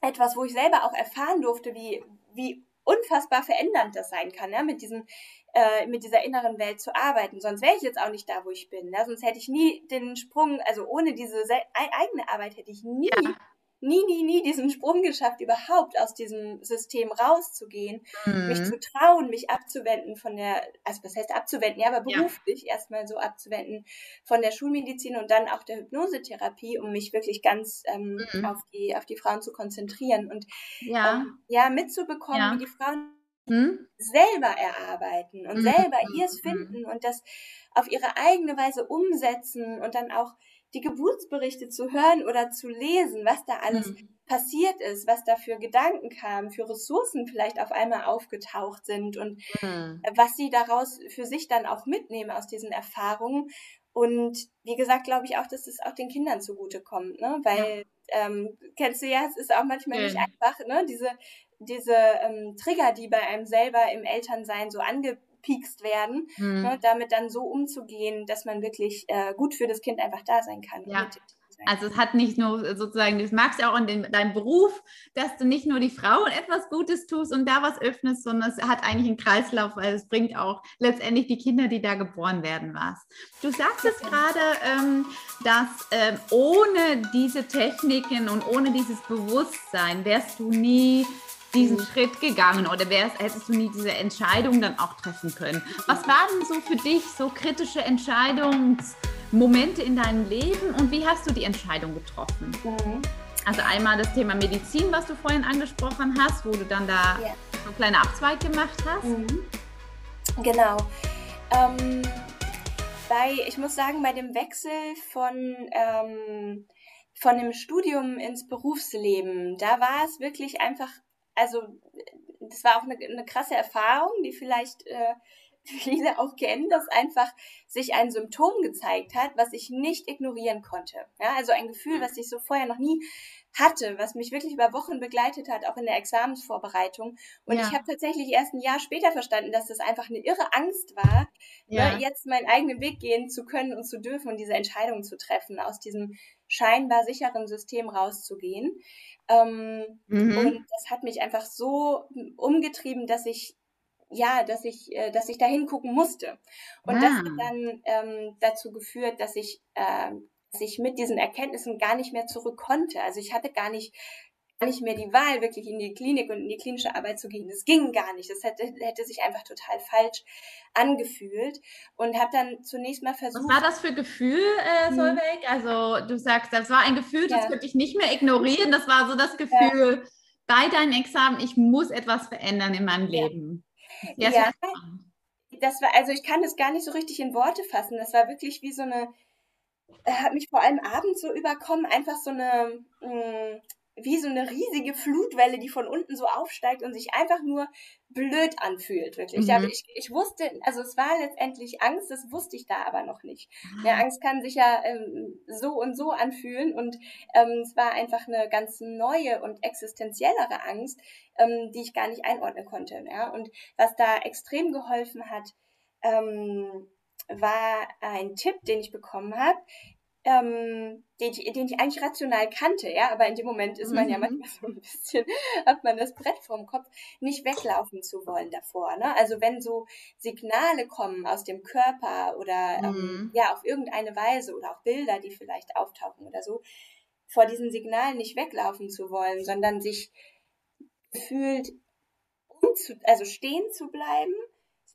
etwas, wo ich selber auch erfahren durfte, wie, wie unfassbar verändernd das sein kann, ja, mit diesem, äh, mit dieser inneren Welt zu arbeiten. Sonst wäre ich jetzt auch nicht da, wo ich bin. Ja? Sonst hätte ich nie den Sprung, also ohne diese eigene Arbeit hätte ich nie ja nie, nie, nie diesen Sprung geschafft, überhaupt aus diesem System rauszugehen, mhm. mich zu trauen, mich abzuwenden von der, also was heißt abzuwenden, ja, aber beruflich ja. erstmal so abzuwenden von der Schulmedizin und dann auch der Hypnosetherapie, um mich wirklich ganz ähm, mhm. auf, die, auf die Frauen zu konzentrieren und ja, ähm, ja mitzubekommen, ja. wie die Frauen mhm. selber erarbeiten und mhm. selber ihrs finden und das auf ihre eigene Weise umsetzen und dann auch die Geburtsberichte zu hören oder zu lesen, was da alles mhm. passiert ist, was da für Gedanken kamen, für Ressourcen vielleicht auf einmal aufgetaucht sind und mhm. was sie daraus für sich dann auch mitnehmen aus diesen Erfahrungen. Und wie gesagt, glaube ich auch, dass es auch den Kindern zugutekommt, ne? Weil, ja. ähm, kennst du ja, es ist auch manchmal ja. nicht einfach, ne? Diese, diese ähm, Trigger, die bei einem selber im Elternsein so ange angepiekst werden, mhm. ne, damit dann so umzugehen, dass man wirklich äh, gut für das Kind einfach da sein kann. Ja. Also es hat nicht nur sozusagen, das magst du auch in den, deinem Beruf, dass du nicht nur die Frauen etwas Gutes tust und da was öffnest, sondern es hat eigentlich einen Kreislauf, weil es bringt auch letztendlich die Kinder, die da geboren werden, was. Du sagst es gerade, ähm, dass ähm, ohne diese Techniken und ohne dieses Bewusstsein wärst du nie diesen mhm. Schritt gegangen oder wärst, hättest du nie diese Entscheidung dann auch treffen können. Was waren so für dich so kritische Entscheidungsmomente in deinem Leben und wie hast du die Entscheidung getroffen? Mhm. Also einmal das Thema Medizin, was du vorhin angesprochen hast, wo du dann da ja. so kleine Abzweig gemacht hast. Mhm. Genau. Ähm, bei, ich muss sagen, bei dem Wechsel von ähm, von dem Studium ins Berufsleben, da war es wirklich einfach also das war auch eine, eine krasse Erfahrung, die vielleicht äh, [LAUGHS] viele auch kennen, dass einfach sich ein Symptom gezeigt hat, was ich nicht ignorieren konnte. Ja, also ein Gefühl, was ich so vorher noch nie hatte, was mich wirklich über Wochen begleitet hat, auch in der Examensvorbereitung. Und ja. ich habe tatsächlich erst ein Jahr später verstanden, dass das einfach eine irre Angst war, ja. ne, jetzt meinen eigenen Weg gehen zu können und zu dürfen und diese Entscheidung zu treffen, aus diesem scheinbar sicheren System rauszugehen. Ähm, mhm. Und das hat mich einfach so umgetrieben, dass ich ja, dass ich, äh, dass ich da hingucken musste. Und ah. das hat dann ähm, dazu geführt, dass ich, äh, dass ich mit diesen Erkenntnissen gar nicht mehr zurück konnte. Also ich hatte gar nicht gar nicht mehr die Wahl, wirklich in die Klinik und in die klinische Arbeit zu gehen. Das ging gar nicht. Das hätte, hätte sich einfach total falsch angefühlt und habe dann zunächst mal versucht. Was war das für Gefühl, äh, mhm. Solveig? Also du sagst, das war ein Gefühl, das ja. könnte ich nicht mehr ignorieren. Das war so das Gefühl, ja. bei deinem Examen, ich muss etwas verändern in meinem Leben. Ja, das war, also ich kann das gar nicht so richtig in Worte fassen. Das war wirklich wie so eine, hat mich vor allem abends so überkommen, einfach so eine, mh, mm, wie so eine riesige Flutwelle, die von unten so aufsteigt und sich einfach nur blöd anfühlt, wirklich. Mhm. Ich, ich, wusste, also es war letztendlich Angst, das wusste ich da aber noch nicht. Ah. Ja, Angst kann sich ja ähm, so und so anfühlen und ähm, es war einfach eine ganz neue und existenziellere Angst, ähm, die ich gar nicht einordnen konnte. Ja? Und was da extrem geholfen hat, ähm, war ein Tipp, den ich bekommen habe ähm, den, ich, den ich eigentlich rational kannte, ja, aber in dem Moment ist man mhm. ja manchmal [LAUGHS] so ein bisschen, hat man das Brett vorm Kopf, nicht weglaufen zu wollen davor. Ne? Also wenn so Signale kommen aus dem Körper oder ähm, mhm. ähm, ja auf irgendeine Weise oder auch Bilder, die vielleicht auftauchen oder so, vor diesen Signalen nicht weglaufen zu wollen, sondern sich gefühlt umzu, also stehen zu bleiben,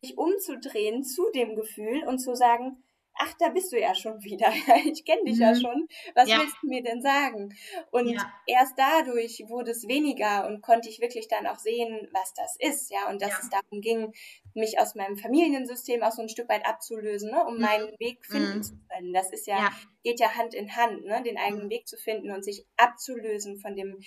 sich umzudrehen zu dem Gefühl und zu sagen, ach, da bist du ja schon wieder. [LAUGHS] Ich kenne dich mhm. ja schon. Was ja. willst du mir denn sagen? Und ja. erst dadurch wurde es weniger und konnte ich wirklich dann auch sehen, was das ist, ja, und dass ja. es darum ging, mich aus meinem Familiensystem auch so ein Stück weit abzulösen, ne, um mhm. meinen Weg finden mhm. zu können. Das ist ja, geht ja Hand in Hand, ne, den eigenen mhm. Weg zu finden und sich abzulösen von dem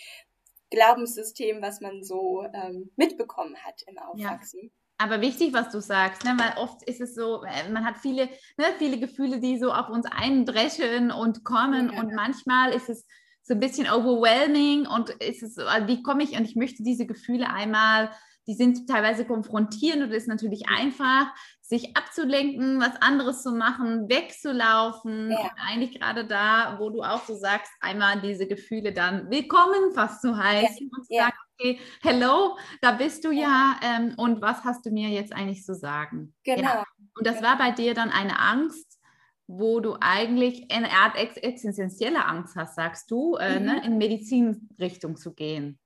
Glaubenssystem, was man so ähm, mitbekommen hat im Aufwachsen aber wichtig, was du sagst, ne? weil oft ist es so, äh, man hat viele, ne, viele Gefühle, die so auf uns eindreschen und kommen ja. und manchmal ist es so ein bisschen overwhelming und ist es so, also wie komme ich und ich möchte diese Gefühle einmal die sind teilweise konfrontierend und es ist natürlich einfach, sich abzulenken, was anderes zu machen, wegzulaufen. Ja. eigentlich gerade da, wo du auch so sagst, einmal diese Gefühle dann willkommen fast zu heißen ja. und ja. sagen, okay, hello, da bist du ja, ähm, und was hast du mir jetzt eigentlich zu sagen? Genau. Und das war bei dir dann eine Angst, wo du eigentlich eine Art ex existenzielle Angst hast, sagst du, äh, ne, mhm. ne, in Medizinrichtung zu gehen.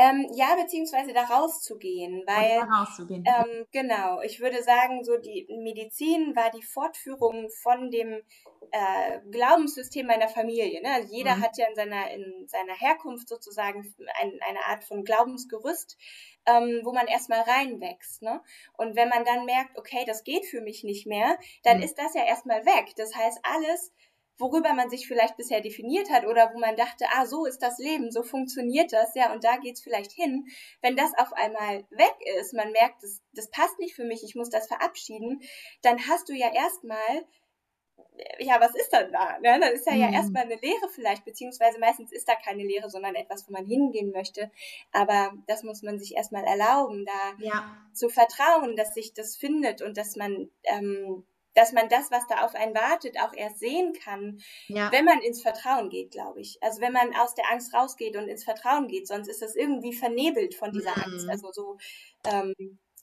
Ähm, ja, beziehungsweise da rauszugehen, weil rauszugehen. Ähm, genau, ich würde sagen, so die Medizin war die Fortführung von dem äh, Glaubenssystem meiner Familie. Ne? Also jeder mhm. hat ja in seiner in seiner Herkunft sozusagen ein, eine Art von Glaubensgerüst, ähm, wo man erstmal reinwächst. Ne? Und wenn man dann merkt, okay, das geht für mich nicht mehr, dann mhm. ist das ja erstmal weg. Das heißt, alles worüber man sich vielleicht bisher definiert hat oder wo man dachte, ah, so ist das Leben, so funktioniert das, ja, und da geht's vielleicht hin. Wenn das auf einmal weg ist, man merkt, das, das passt nicht für mich, ich muss das verabschieden, dann hast du ja erstmal ja, was ist dann da? Ne? Dann ist ja mhm. erstmal eine Lehre vielleicht, beziehungsweise meistens ist da keine Lehre, sondern etwas, wo man hingehen möchte. Aber das muss man sich erstmal erlauben, da ja. zu vertrauen, dass sich das findet und dass man ähm, dass man das, was da auf einen wartet, auch erst sehen kann, ja. wenn man ins Vertrauen geht, glaube ich. Also wenn man aus der Angst rausgeht und ins Vertrauen geht, sonst ist das irgendwie vernebelt von dieser mhm. Angst. Also so, ähm,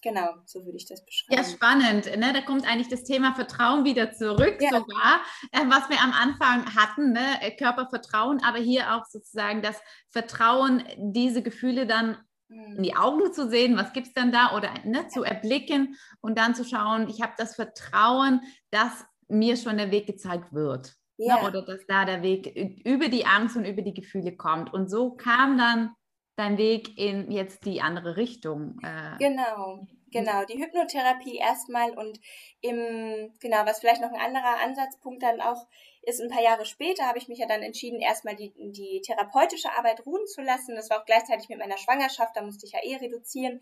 genau, so würde ich das beschreiben. Ja, spannend. Ne? Da kommt eigentlich das Thema Vertrauen wieder zurück, ja. sogar, äh, was wir am Anfang hatten, ne? Äh, Körpervertrauen, aber hier auch sozusagen das Vertrauen, diese Gefühle dann in die Augen zu sehen, was gibt es denn da oder ne, zu erblicken und dann zu schauen, ich habe das Vertrauen, dass mir schon der Weg gezeigt wird. Ja. Ne, oder dass da der Weg über die Angst und über die Gefühle kommt. Und so kam dann dein Weg in jetzt die andere Richtung. Äh, genau. Genau, die Hypnotherapie erstmal und im, genau, was vielleicht noch ein anderer Ansatzpunkt dann auch ist, ein paar Jahre später habe ich mich ja dann entschieden, erstmal die, die therapeutische Arbeit ruhen zu lassen. Das war auch gleichzeitig mit meiner Schwangerschaft, da musste ich ja eh reduzieren,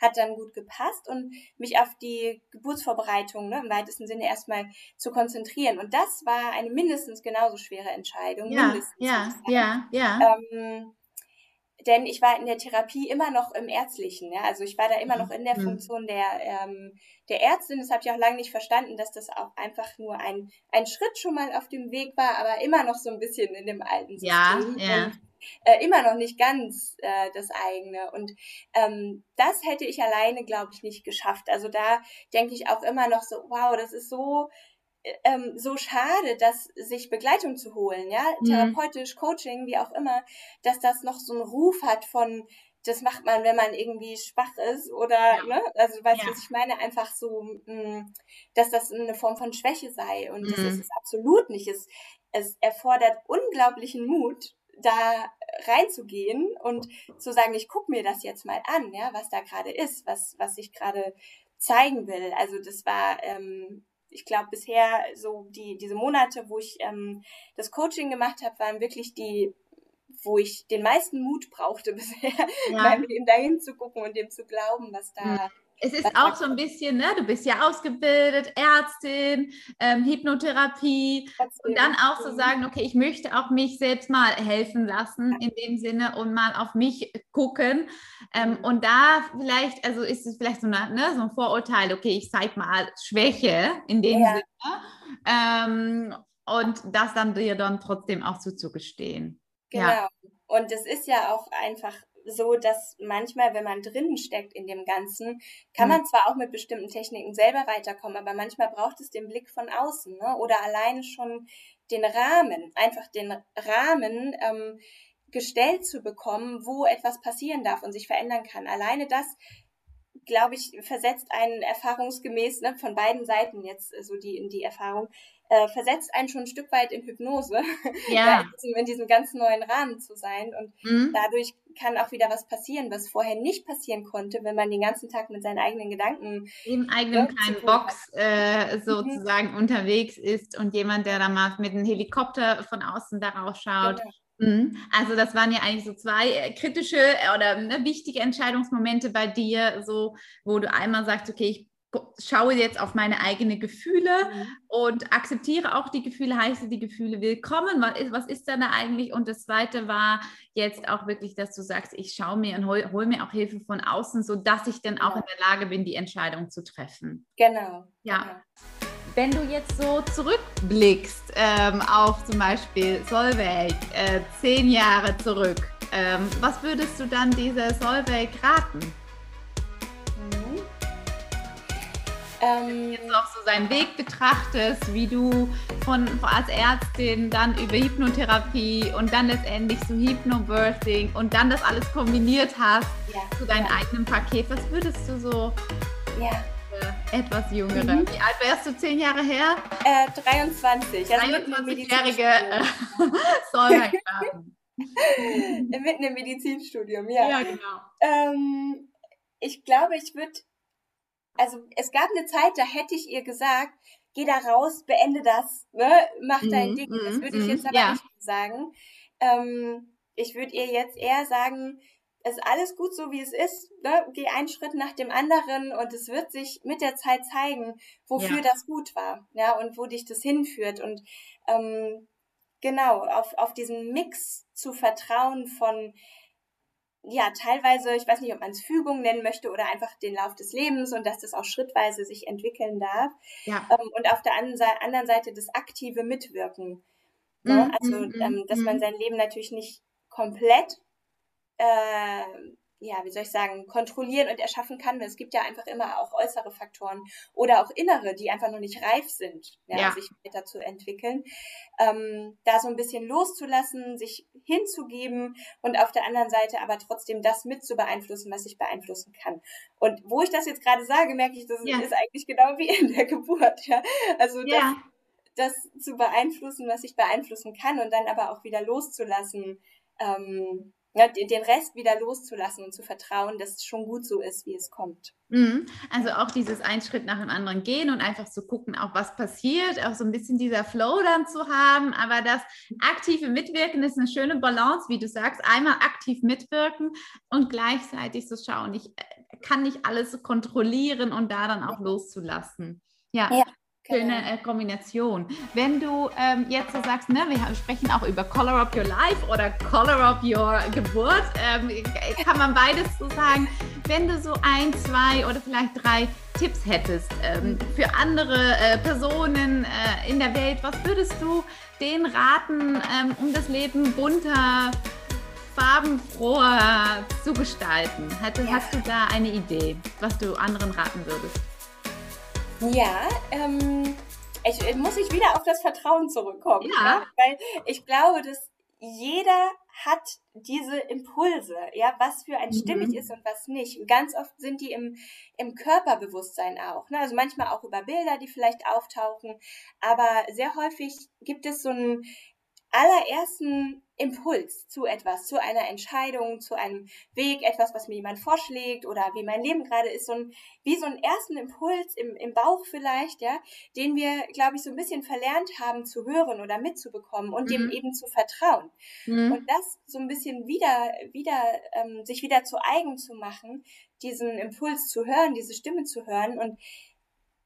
hat dann gut gepasst und mich auf die Geburtsvorbereitung ne, im weitesten Sinne erstmal zu konzentrieren. Und das war eine mindestens genauso schwere Entscheidung. Ja, ja, ja, ja. Ähm, denn ich war in der Therapie immer noch im Ärztlichen, ja, also ich war da immer noch in der mhm. Funktion der, ähm, der Ärztin. Das habe ich auch lange nicht verstanden, dass das auch einfach nur ein, ein Schritt schon mal auf dem Weg war, aber immer noch so ein bisschen in dem alten System. Ja, ja. Und, äh, immer noch nicht ganz äh, das eigene. Und ähm, das hätte ich alleine, glaube ich, nicht geschafft. Also da denke ich auch immer noch so, wow, das ist so ähm, so schade, dass sich Begleitung zu holen, ja, mhm. therapeutisch, Coaching, wie auch immer, dass das noch so einen Ruf hat von, das macht man, wenn man irgendwie schwach ist oder, ja. ne, also weißt du, ja. was ich meine, einfach so, mh, mm, dass das eine Form von Schwäche sei und mhm. das ist es absolut nicht. Es, es erfordert unglaublichen Mut, da reinzugehen und zu sagen, ich gucke mir das jetzt mal an, ja, was da gerade ist, was, was ich gerade zeigen will. Also das war, ähm, ich glaube, bisher so die, diese Monate, wo ich ähm, das Coaching gemacht habe, waren wirklich die, wo ich den meisten Mut brauchte [LAUGHS] bisher, ja. mal mit ihm dahin zu gucken und dem zu glauben, was da, mhm. Es ist auch so ein bisschen, ne, du bist ja ausgebildet, Ärztin, ähm, Hypnotherapie und dann auch so sagen, okay, ich möchte auch mich selbst mal helfen lassen in dem Sinne und mal auf mich gucken. Ähm, mhm. und da vielleicht, also ist es vielleicht so, eine, ne, so ein Vorurteil, okay, ich zeige mal Schwäche in dem ja. Sinne. Ähm, und das dann dir dann trotzdem auch zuzugestehen. Genau. Ja. Und es ist ja auch einfach so, dass manchmal, wenn man drinnen steckt in dem Ganzen, kann mhm. man zwar auch mit bestimmten Techniken selber weiterkommen, aber manchmal braucht es den Blick von außen ne? oder alleine schon den Rahmen, einfach den Rahmen ähm, gestellt zu bekommen, wo etwas passieren darf und sich verändern kann. Alleine das, glaube ich, versetzt einen erfahrungsgemäß ne, von beiden Seiten jetzt äh, so die in die Erfahrung, äh, versetzt einen schon ein Stück weit in Hypnose, [LAUGHS] ja. in, diesem, in, diesem, ganz neuen Rahmen zu sein. Und mhm. dadurch kann auch wieder was passieren, was vorher nicht passieren konnte, wenn man den ganzen Tag mit seinen eigenen Gedanken im eigenen kleinen Box äh, mhm. sozusagen mhm. unterwegs ist und jemand, der da mal mit einem Helikopter von außen darauf schaut. Genau. Mhm. Also das waren ja eigentlich so zwei äh, kritische oder ne, wichtige Entscheidungsmomente bei dir, so wo du einmal sagst, okay, ich schaue jetzt auf meine eigenen Gefühle mhm. und akzeptiere auch die Gefühle, heiße die Gefühle willkommen. Was ist, was ist denn da eigentlich? Und das zweite war jetzt auch wirklich, dass du sagst, ich schaue mir und hole hol mir auch Hilfe von außen, sodass ich dann auch ja. in der Lage bin, die Entscheidung zu treffen. Genau. Ja. Genau. Wenn du jetzt so zurückblickst ähm, auf zum Beispiel Solveig, äh, zehn Jahre zurück, ähm, was würdest du dann dieser Solveig raten? Ähm, jetzt auch so seinen Weg betrachtest, wie du von, als Ärztin dann über Hypnotherapie und dann letztendlich zu Hypnobirthing und dann das alles kombiniert hast ja, zu deinem ja. eigenen Paket, was würdest du so ja. äh, etwas jüngere, mhm. wie alt wärst du, zehn Jahre her? Äh, 23. Also 23-jährige äh, [LAUGHS] Säubergarten. [LAUGHS] Mitten im Medizinstudium, ja. Ja, genau. Ähm, ich glaube, ich würde also es gab eine Zeit, da hätte ich ihr gesagt, geh da raus, beende das, ne? mach dein mm, Ding. Das würde ich mm, jetzt aber ja. nicht sagen. Ähm, ich würde ihr jetzt eher sagen, es ist alles gut so, wie es ist. Ne? Geh einen Schritt nach dem anderen und es wird sich mit der Zeit zeigen, wofür ja. das gut war, ja, und wo dich das hinführt. Und ähm, genau, auf, auf diesen Mix zu vertrauen von ja, teilweise, ich weiß nicht, ob man es Fügung nennen möchte oder einfach den Lauf des Lebens und dass das auch schrittweise sich entwickeln darf. Ja. Ähm, und auf der anderen Seite das aktive Mitwirken. Ne? Mhm, also, mhm, ähm, dass man mhm. sein Leben natürlich nicht komplett äh, ja, wie soll ich sagen, kontrollieren und erschaffen kann. Es gibt ja einfach immer auch äußere Faktoren oder auch innere, die einfach noch nicht reif sind, ja, ja. sich weiter zu entwickeln. Ähm, da so ein bisschen loszulassen, sich hinzugeben und auf der anderen Seite aber trotzdem das mit zu beeinflussen, was ich beeinflussen kann. Und wo ich das jetzt gerade sage, merke ich, das ja. ist eigentlich genau wie in der Geburt. Ja? Also ja. das, das zu beeinflussen, was ich beeinflussen kann und dann aber auch wieder loszulassen. Ähm, ja, den Rest wieder loszulassen und zu vertrauen, dass es schon gut so ist, wie es kommt. Mhm. Also auch dieses ein Schritt nach dem anderen gehen und einfach zu gucken, auch was passiert, auch so ein bisschen dieser Flow dann zu haben. Aber das aktive Mitwirken ist eine schöne Balance, wie du sagst. Einmal aktiv mitwirken und gleichzeitig so schauen, ich äh, kann nicht alles kontrollieren und da dann auch loszulassen. Ja. ja. Schöne genau. äh, Kombination. Wenn du ähm, jetzt so sagst, ne, wir sprechen auch über Color Up Your Life oder Color Up Your Geburt, ähm, kann man beides so sagen. Wenn du so ein, zwei oder vielleicht drei Tipps hättest ähm, für andere äh, Personen äh, in der Welt, was würdest du denen raten, ähm, um das Leben bunter, farbenfroher zu gestalten? Hast, ja. hast du da eine Idee, was du anderen raten würdest? Ja, ähm, ich, muss ich wieder auf das Vertrauen zurückkommen. Ja. Ne? Weil ich glaube, dass jeder hat diese Impulse, ja, was für ein mhm. stimmig ist und was nicht. Und ganz oft sind die im, im Körperbewusstsein auch. Ne? Also manchmal auch über Bilder, die vielleicht auftauchen. Aber sehr häufig gibt es so ein allerersten Impuls zu etwas, zu einer Entscheidung, zu einem Weg, etwas, was mir jemand vorschlägt oder wie mein Leben gerade ist, so ein, wie so einen ersten Impuls im, im Bauch vielleicht, ja, den wir, glaube ich, so ein bisschen verlernt haben zu hören oder mitzubekommen und mhm. dem eben zu vertrauen. Mhm. Und das so ein bisschen wieder, wieder, ähm, sich wieder zu eigen zu machen, diesen Impuls zu hören, diese Stimme zu hören und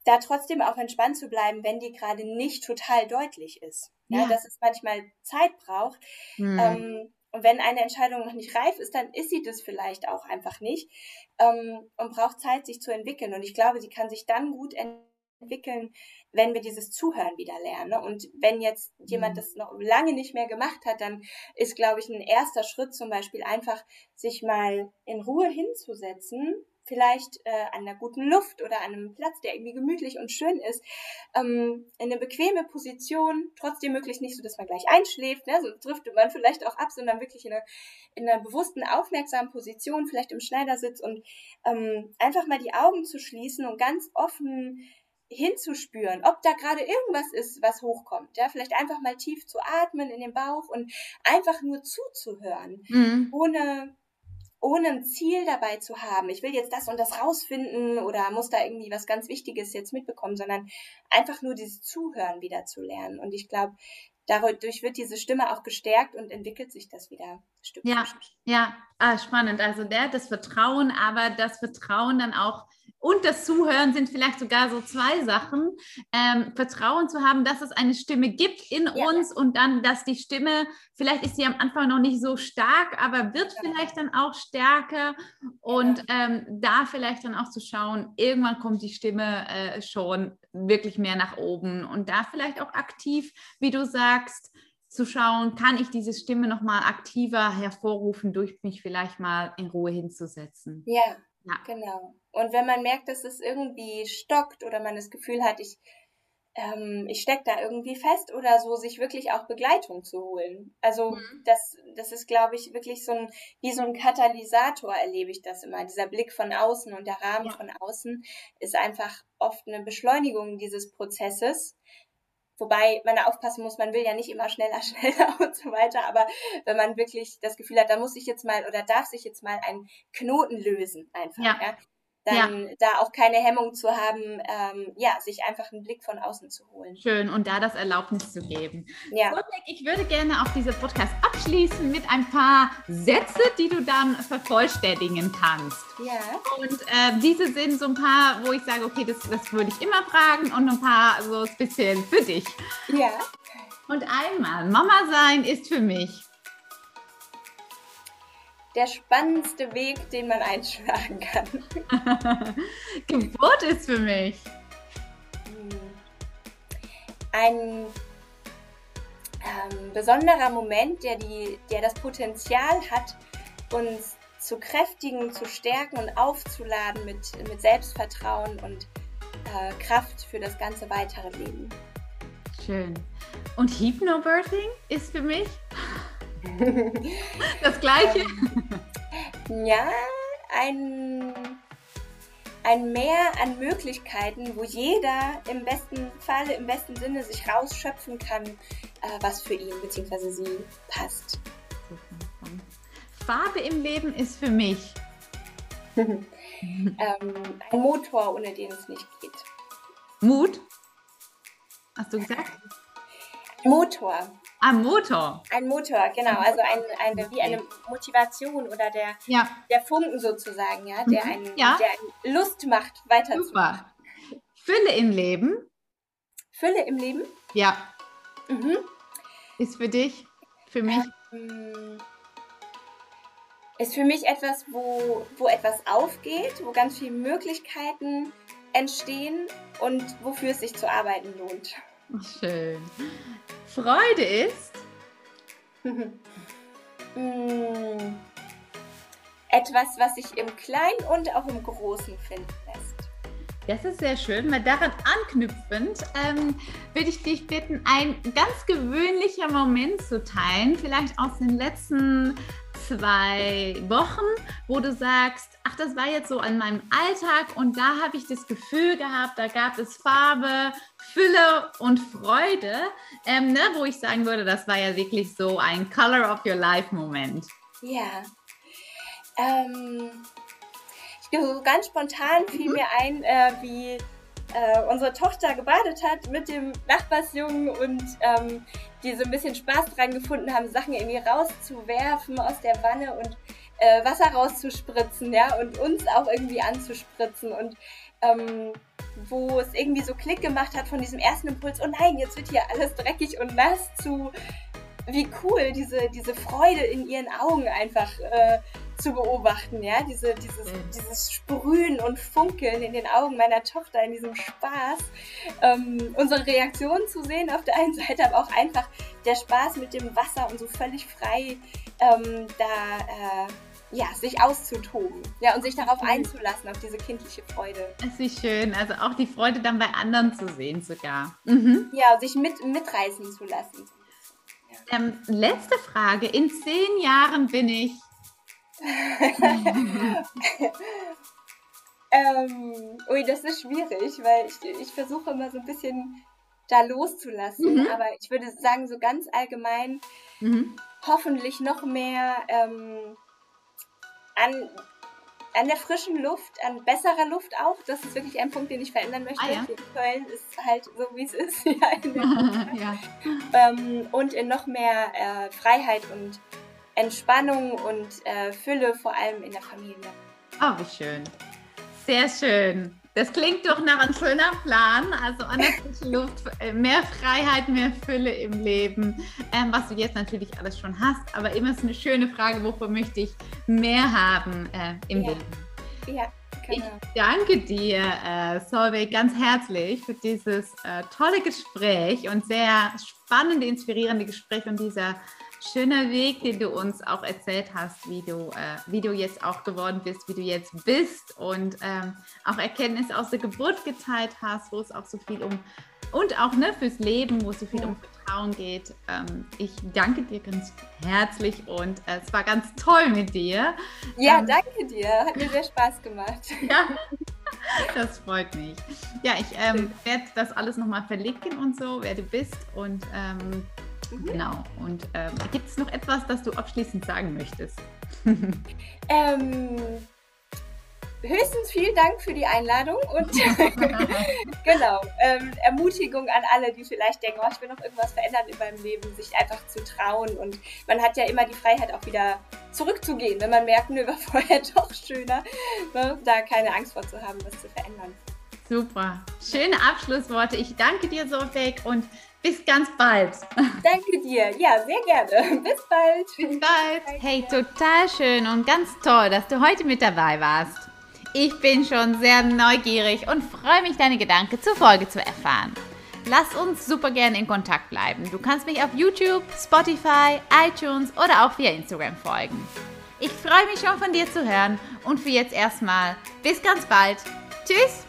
da trotzdem auch entspannt zu bleiben, wenn die gerade nicht total deutlich ist. Ja, ja. dass es manchmal Zeit braucht. Mhm. Ähm, und wenn eine Entscheidung noch nicht reif ist, dann ist sie das vielleicht auch einfach nicht ähm, und braucht Zeit, sich zu entwickeln. Und ich glaube, sie kann sich dann gut entwickeln, wenn wir dieses Zuhören wieder lernen. Ne? Und wenn jetzt jemand mhm. das noch lange nicht mehr gemacht hat, dann ist, glaube ich, ein erster Schritt zum Beispiel einfach, sich mal in Ruhe hinzusetzen vielleicht äh, an einer guten Luft oder an einem Platz, der irgendwie gemütlich und schön ist, ähm, in eine bequeme Position, trotzdem möglichst nicht so, dass man gleich einschläft, ne? so driftet man vielleicht auch ab, sondern wirklich in einer, in einer bewussten, aufmerksamen Position, vielleicht im Schneidersitz und ähm, einfach mal die Augen zu schließen und ganz offen hinzuspüren, ob da gerade irgendwas ist, was hochkommt. Ja, vielleicht einfach mal tief zu atmen in den Bauch und einfach nur zuzuhören, mhm. ohne ohne ein Ziel dabei zu haben, ich will jetzt das und das rausfinden oder muss da irgendwie was ganz Wichtiges jetzt mitbekommen, sondern einfach nur dieses Zuhören wieder zu lernen. Und ich glaube, dadurch wird diese Stimme auch gestärkt und entwickelt sich das wieder Stück ja, für Stück. Ja, ah, spannend. Also der, das Vertrauen, aber das Vertrauen dann auch und das Zuhören sind vielleicht sogar so zwei Sachen. Ähm, Vertrauen zu haben, dass es eine Stimme gibt in ja. uns und dann, dass die Stimme, vielleicht ist sie am Anfang noch nicht so stark, aber wird ja. vielleicht dann auch stärker und ähm, da vielleicht dann auch zu schauen, irgendwann kommt die Stimme äh, schon wirklich mehr nach oben und da vielleicht auch aktiv, wie du sagst, zu schauen, kann ich diese Stimme nochmal aktiver hervorrufen, durch mich vielleicht mal in Ruhe hinzusetzen. Ja, ja. genau. Und wenn man merkt, dass es irgendwie stockt oder man das Gefühl hat, ich, ähm, ich stecke da irgendwie fest oder so, sich wirklich auch Begleitung zu holen. Also mhm. das, das ist, glaube ich, wirklich so ein, wie so ein Katalysator erlebe ich das immer. Dieser Blick von außen und der Rahmen ja. von außen ist einfach oft eine Beschleunigung dieses Prozesses. Wobei man da aufpassen muss, man will ja nicht immer schneller, [LAUGHS] schneller und so weiter. Aber wenn man wirklich das Gefühl hat, da muss ich jetzt mal oder darf sich jetzt mal ein Knoten lösen, einfach. Ja. ja dann ja. da auch keine Hemmung zu haben, ähm, ja, sich einfach einen Blick von außen zu holen. Schön und da das Erlaubnis zu geben. Ja. So, ich würde gerne auch diese Podcast abschließen mit ein paar Sätze, die du dann vervollständigen kannst. Ja. Und äh, diese sind so ein paar, wo ich sage, okay, das, das würde ich immer fragen und ein paar so ein bisschen für dich. Ja. Und einmal, Mama sein ist für mich der spannendste Weg, den man einschlagen kann. [LAUGHS] Geburt ist für mich ein ähm, besonderer Moment, der, die, der das Potenzial hat, uns zu kräftigen, zu stärken und aufzuladen mit, mit Selbstvertrauen und äh, Kraft für das ganze weitere Leben. Schön. Und Hypnobirthing ist für mich [LAUGHS] Das gleiche? Ähm, ja, ein, ein Mehr an Möglichkeiten, wo jeder im besten Falle, im besten Sinne sich rausschöpfen kann, äh, was für ihn bzw. sie passt. Farbe im Leben ist für mich [LAUGHS] ähm, ein Motor, ohne den es nicht geht. Mut? Hast du gesagt? Motor. Ein Motor. Ein Motor, genau. Also ein, eine, wie eine Motivation oder der, ja. der Funken sozusagen, ja, der, mhm. einen, ja. der einen Lust macht, weiterzumachen. Fülle im Leben. Fülle im Leben? Ja. Mhm. Ist für dich, für mich? Ähm, ist für mich etwas, wo, wo etwas aufgeht, wo ganz viele Möglichkeiten entstehen und wofür es sich zu arbeiten lohnt. Schön. Freude ist? [LAUGHS] Mm. Etwas, was sich im Kleinen und auch im Großen finden lässt. Das ist sehr schön, weil daran anknüpfend ähm, würde ich dich bitten, ein ganz gewöhnlicher Moment zu teilen, vielleicht aus den letzten zwei Wochen, wo du sagst, ach, das war jetzt so an meinem Alltag und da habe ich das Gefühl gehabt, da gab es Farbe, Fülle und Freude, ähm, ne, wo ich sagen würde, das war ja wirklich so ein Color of Your Life Moment. Ja. Ähm, ich, so ganz spontan fiel mhm. mir ein, äh, wie äh, unsere Tochter gebadet hat mit dem Nachbarsjungen und ähm, die so ein bisschen Spaß dran gefunden haben, Sachen irgendwie rauszuwerfen aus der Wanne und äh, Wasser rauszuspritzen, ja, und uns auch irgendwie anzuspritzen und ähm, wo es irgendwie so Klick gemacht hat von diesem ersten Impuls, oh nein, jetzt wird hier alles dreckig und nass zu wie cool diese, diese Freude in ihren Augen einfach äh, zu beobachten, ja, diese, dieses, mhm. dieses Sprühen und Funkeln in den Augen meiner Tochter, in diesem Spaß, ähm, unsere Reaktionen zu sehen auf der einen Seite, aber auch einfach der Spaß mit dem Wasser und so völlig frei ähm, da äh, ja, sich auszutoben ja, und sich darauf einzulassen, auf diese kindliche Freude. Das ist schön, also auch die Freude dann bei anderen zu sehen sogar. Mhm. Ja, sich mit, mitreißen zu lassen. Ähm, letzte Frage. In zehn Jahren bin ich. [LAUGHS] ähm, ui, das ist schwierig, weil ich, ich versuche immer so ein bisschen da loszulassen. Mhm. Aber ich würde sagen, so ganz allgemein, mhm. hoffentlich noch mehr ähm, an an der frischen Luft, an besserer Luft auch. Das ist wirklich ein Punkt, den ich verändern möchte. Ah, ja. Köln ist halt so, wie es ist. [LAUGHS] [LAUGHS] ja, ähm, und in noch mehr äh, Freiheit und Entspannung und äh, Fülle, vor allem in der Familie. Oh, wie schön. Sehr schön. Das klingt doch nach einem schönen Plan. Also an der frischen Luft, äh, mehr Freiheit, mehr Fülle im Leben, ähm, was du jetzt natürlich alles schon hast. Aber immer ist eine schöne Frage, wofür möchte ich mehr haben äh, im ja. Leben? Ja. Genau. Ich danke dir, äh, Solveig, ganz herzlich für dieses äh, tolle Gespräch und sehr spannende, inspirierende Gespräch und dieser schöner Weg, den du uns auch erzählt hast, wie du, äh, wie du jetzt auch geworden bist, wie du jetzt bist und ähm, auch Erkenntnisse aus der Geburt geteilt hast, wo es auch so viel um und auch ne, fürs Leben, wo es so viel um Vertrauen geht. Ähm, ich danke dir ganz herzlich und äh, es war ganz toll mit dir. Ja, ähm, danke dir. Hat mir sehr Spaß gemacht. [LAUGHS] Ja. Das freut mich. Ja, ich ähm, werde das alles nochmal verlinken und so, wer du bist. Und ähm, Mhm. Genau. Und ähm, gibt es noch etwas, das du abschließend sagen möchtest? [LAUGHS] ähm, höchstens vielen Dank für die Einladung und [LAUGHS] genau, ähm, Ermutigung an alle, die vielleicht denken, oh, ich will noch irgendwas verändern in meinem Leben, sich einfach zu trauen. Und man hat ja immer die Freiheit, auch wieder zurückzugehen, wenn man merkt, nö, [LAUGHS] war vorher doch schöner, ne? da keine Angst vor zu haben, was zu verändern. Super. Schöne Abschlussworte. Ich danke dir, Sofek, und bis ganz bald. Danke dir. Ja, sehr gerne. [LAUGHS] Bis bald. Bis bald. Hey, total schön und ganz toll, dass du heute mit dabei warst. Ich bin schon sehr neugierig und freue mich, deine Gedanken zur Folge zu erfahren. Lass uns super gerne in Kontakt bleiben. Du kannst mich auf YouTube, Spotify, iTunes oder auch via Instagram folgen. Ich freue mich schon von dir zu hören und für jetzt erstmal bis ganz bald. Tschüss!